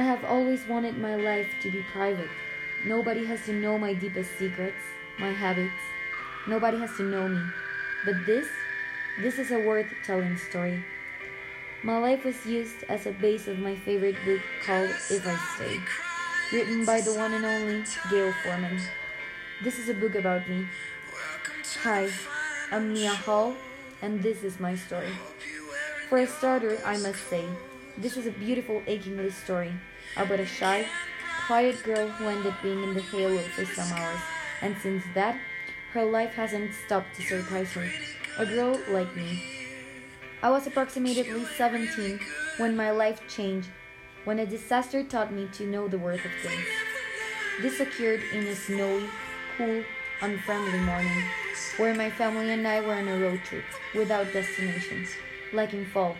I have always wanted my life to be private. Nobody has to know my deepest secrets, my habits. Nobody has to know me. But this, this is a worth telling story. My life was used as a base of my favorite book called If I Stay, written by the one and only Gayle Forman. This is a book about me. Hi, I'm Mia Hall, and this is my story. For a starter, I must say, this is a beautiful, achingly story about a shy, quiet girl who ended up being in the halo for some hours, and since that, her life hasn't stopped to surprise her. A girl like me. I was approximately 17 when my life changed, when a disaster taught me to know the worth of things. This occurred in a snowy, cool, unfriendly morning, where my family and I were on a road trip without destinations, like in fall,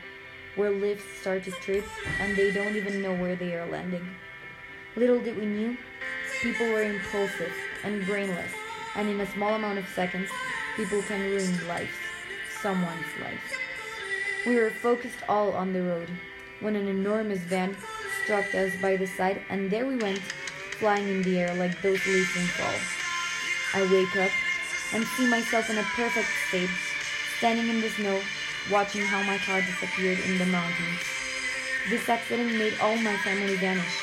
where lifts start to trip and they don't even know where they are landing. Little did we knew, people were impulsive and brainless, and in a small amount of seconds, people can ruin lives, someone's life. We were focused all on the road when an enormous van struck us by the side, and there we went, flying in the air like those leaves in fall. I wake up and see myself in a perfect state, standing in the snow, watching how my car disappeared in the mountains. This accident made all my family vanish,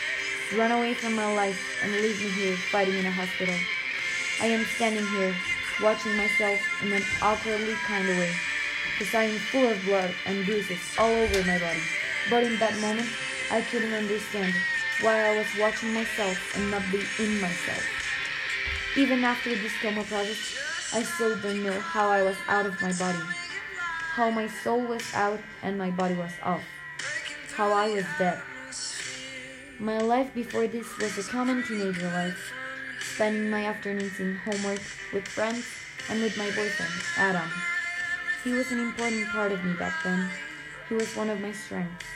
run away from my life, and leave me here fighting in a hospital. I am standing here, watching myself in an awkwardly kind of way, because I am full of blood and bruises all over my body. But in that moment, I couldn't understand why I was watching myself and not be in myself. Even after this coma process, I still don't know how I was out of my body, how my soul was out and my body was off, how I was dead. My life before this was a common teenager life, spending my afternoons in homework with friends and with my boyfriend, Adam. He was an important part of me back then. He was one of my strengths.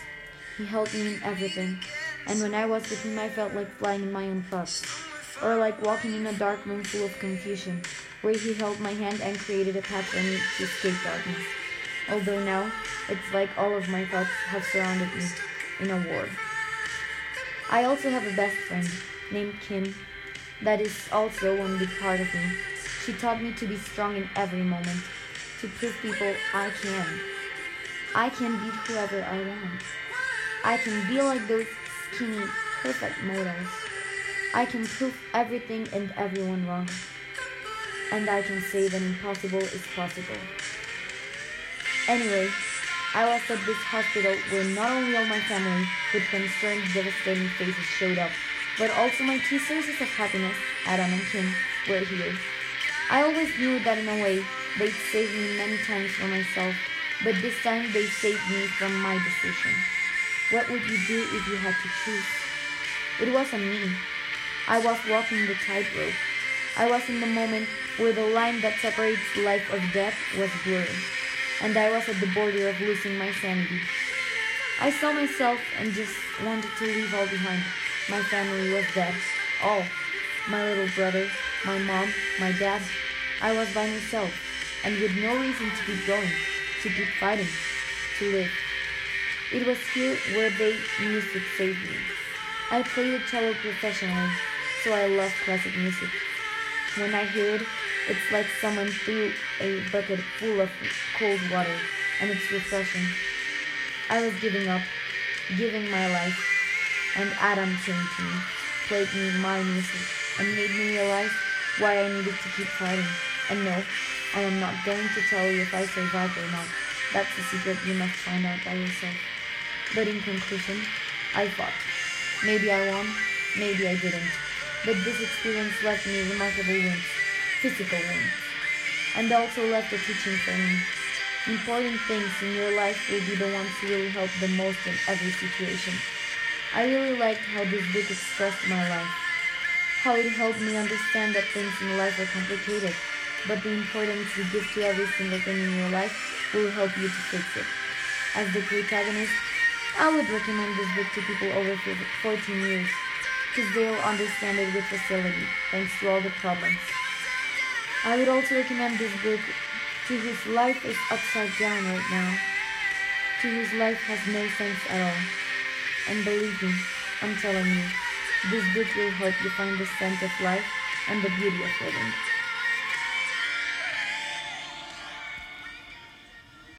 He helped me in everything, and when I was with him, I felt like flying in my own thoughts, or like walking in a dark room full of confusion, where he held my hand and created a path for me to escape darkness. Although now, it's like all of my thoughts have surrounded me in a war. I also have a best friend named Kim that is also one big part of me. She taught me to be strong in every moment, to prove people I can. I can be whoever I want. I can be like those skinny, perfect models. I can prove everything and everyone wrong. And I can say that impossible is possible. Anyway, I was at this hospital where not only all my family with concerned, devastating faces showed up, but also my two sources of happiness, Adam and Kim, were here. I always knew that in a way they'd saved me many times from myself, but this time they saved me from my decision. What would you do if you had to choose? It wasn't me. I was walking the tightrope. I was in the moment where the line that separates life of death was blurred, and I was at the border of losing my sanity. I saw myself and just wanted to leave all behind. My family was dead. All. My little brother, my mom, my dad. I was by myself, and with no reason to keep going, to keep fighting, to live. It was here where they music saved me. I played the cello professionally, so I love classic music. When I hear it, it's like someone threw a bucket full of cold water, and it's refreshing. I was giving up, giving my life, and Adam came to me, played me my music, and made me realize why I needed to keep fighting. And no, I am not going to tell you if I survived or not. That's a secret you must find out by yourself. But in conclusion, I fought. Maybe I won, maybe I didn't. But this experience left me a remarkable wounds, physical wounds, and also left a teaching for me. Important things in your life will be the ones who will help the most in every situation. I really liked how this book expressed my life, how it helped me understand that things in life are complicated, but the importance you give to every single thing in your life will help you to fix it. As the protagonist, I would recommend this book to people over 14 years because they'll understand it with facility thanks to all the problems. I would also recommend this book to whose life is upside down right now, to whose life has no sense at all. And believe me, I'm telling you, this book will help you find the sense of life and the beauty of living.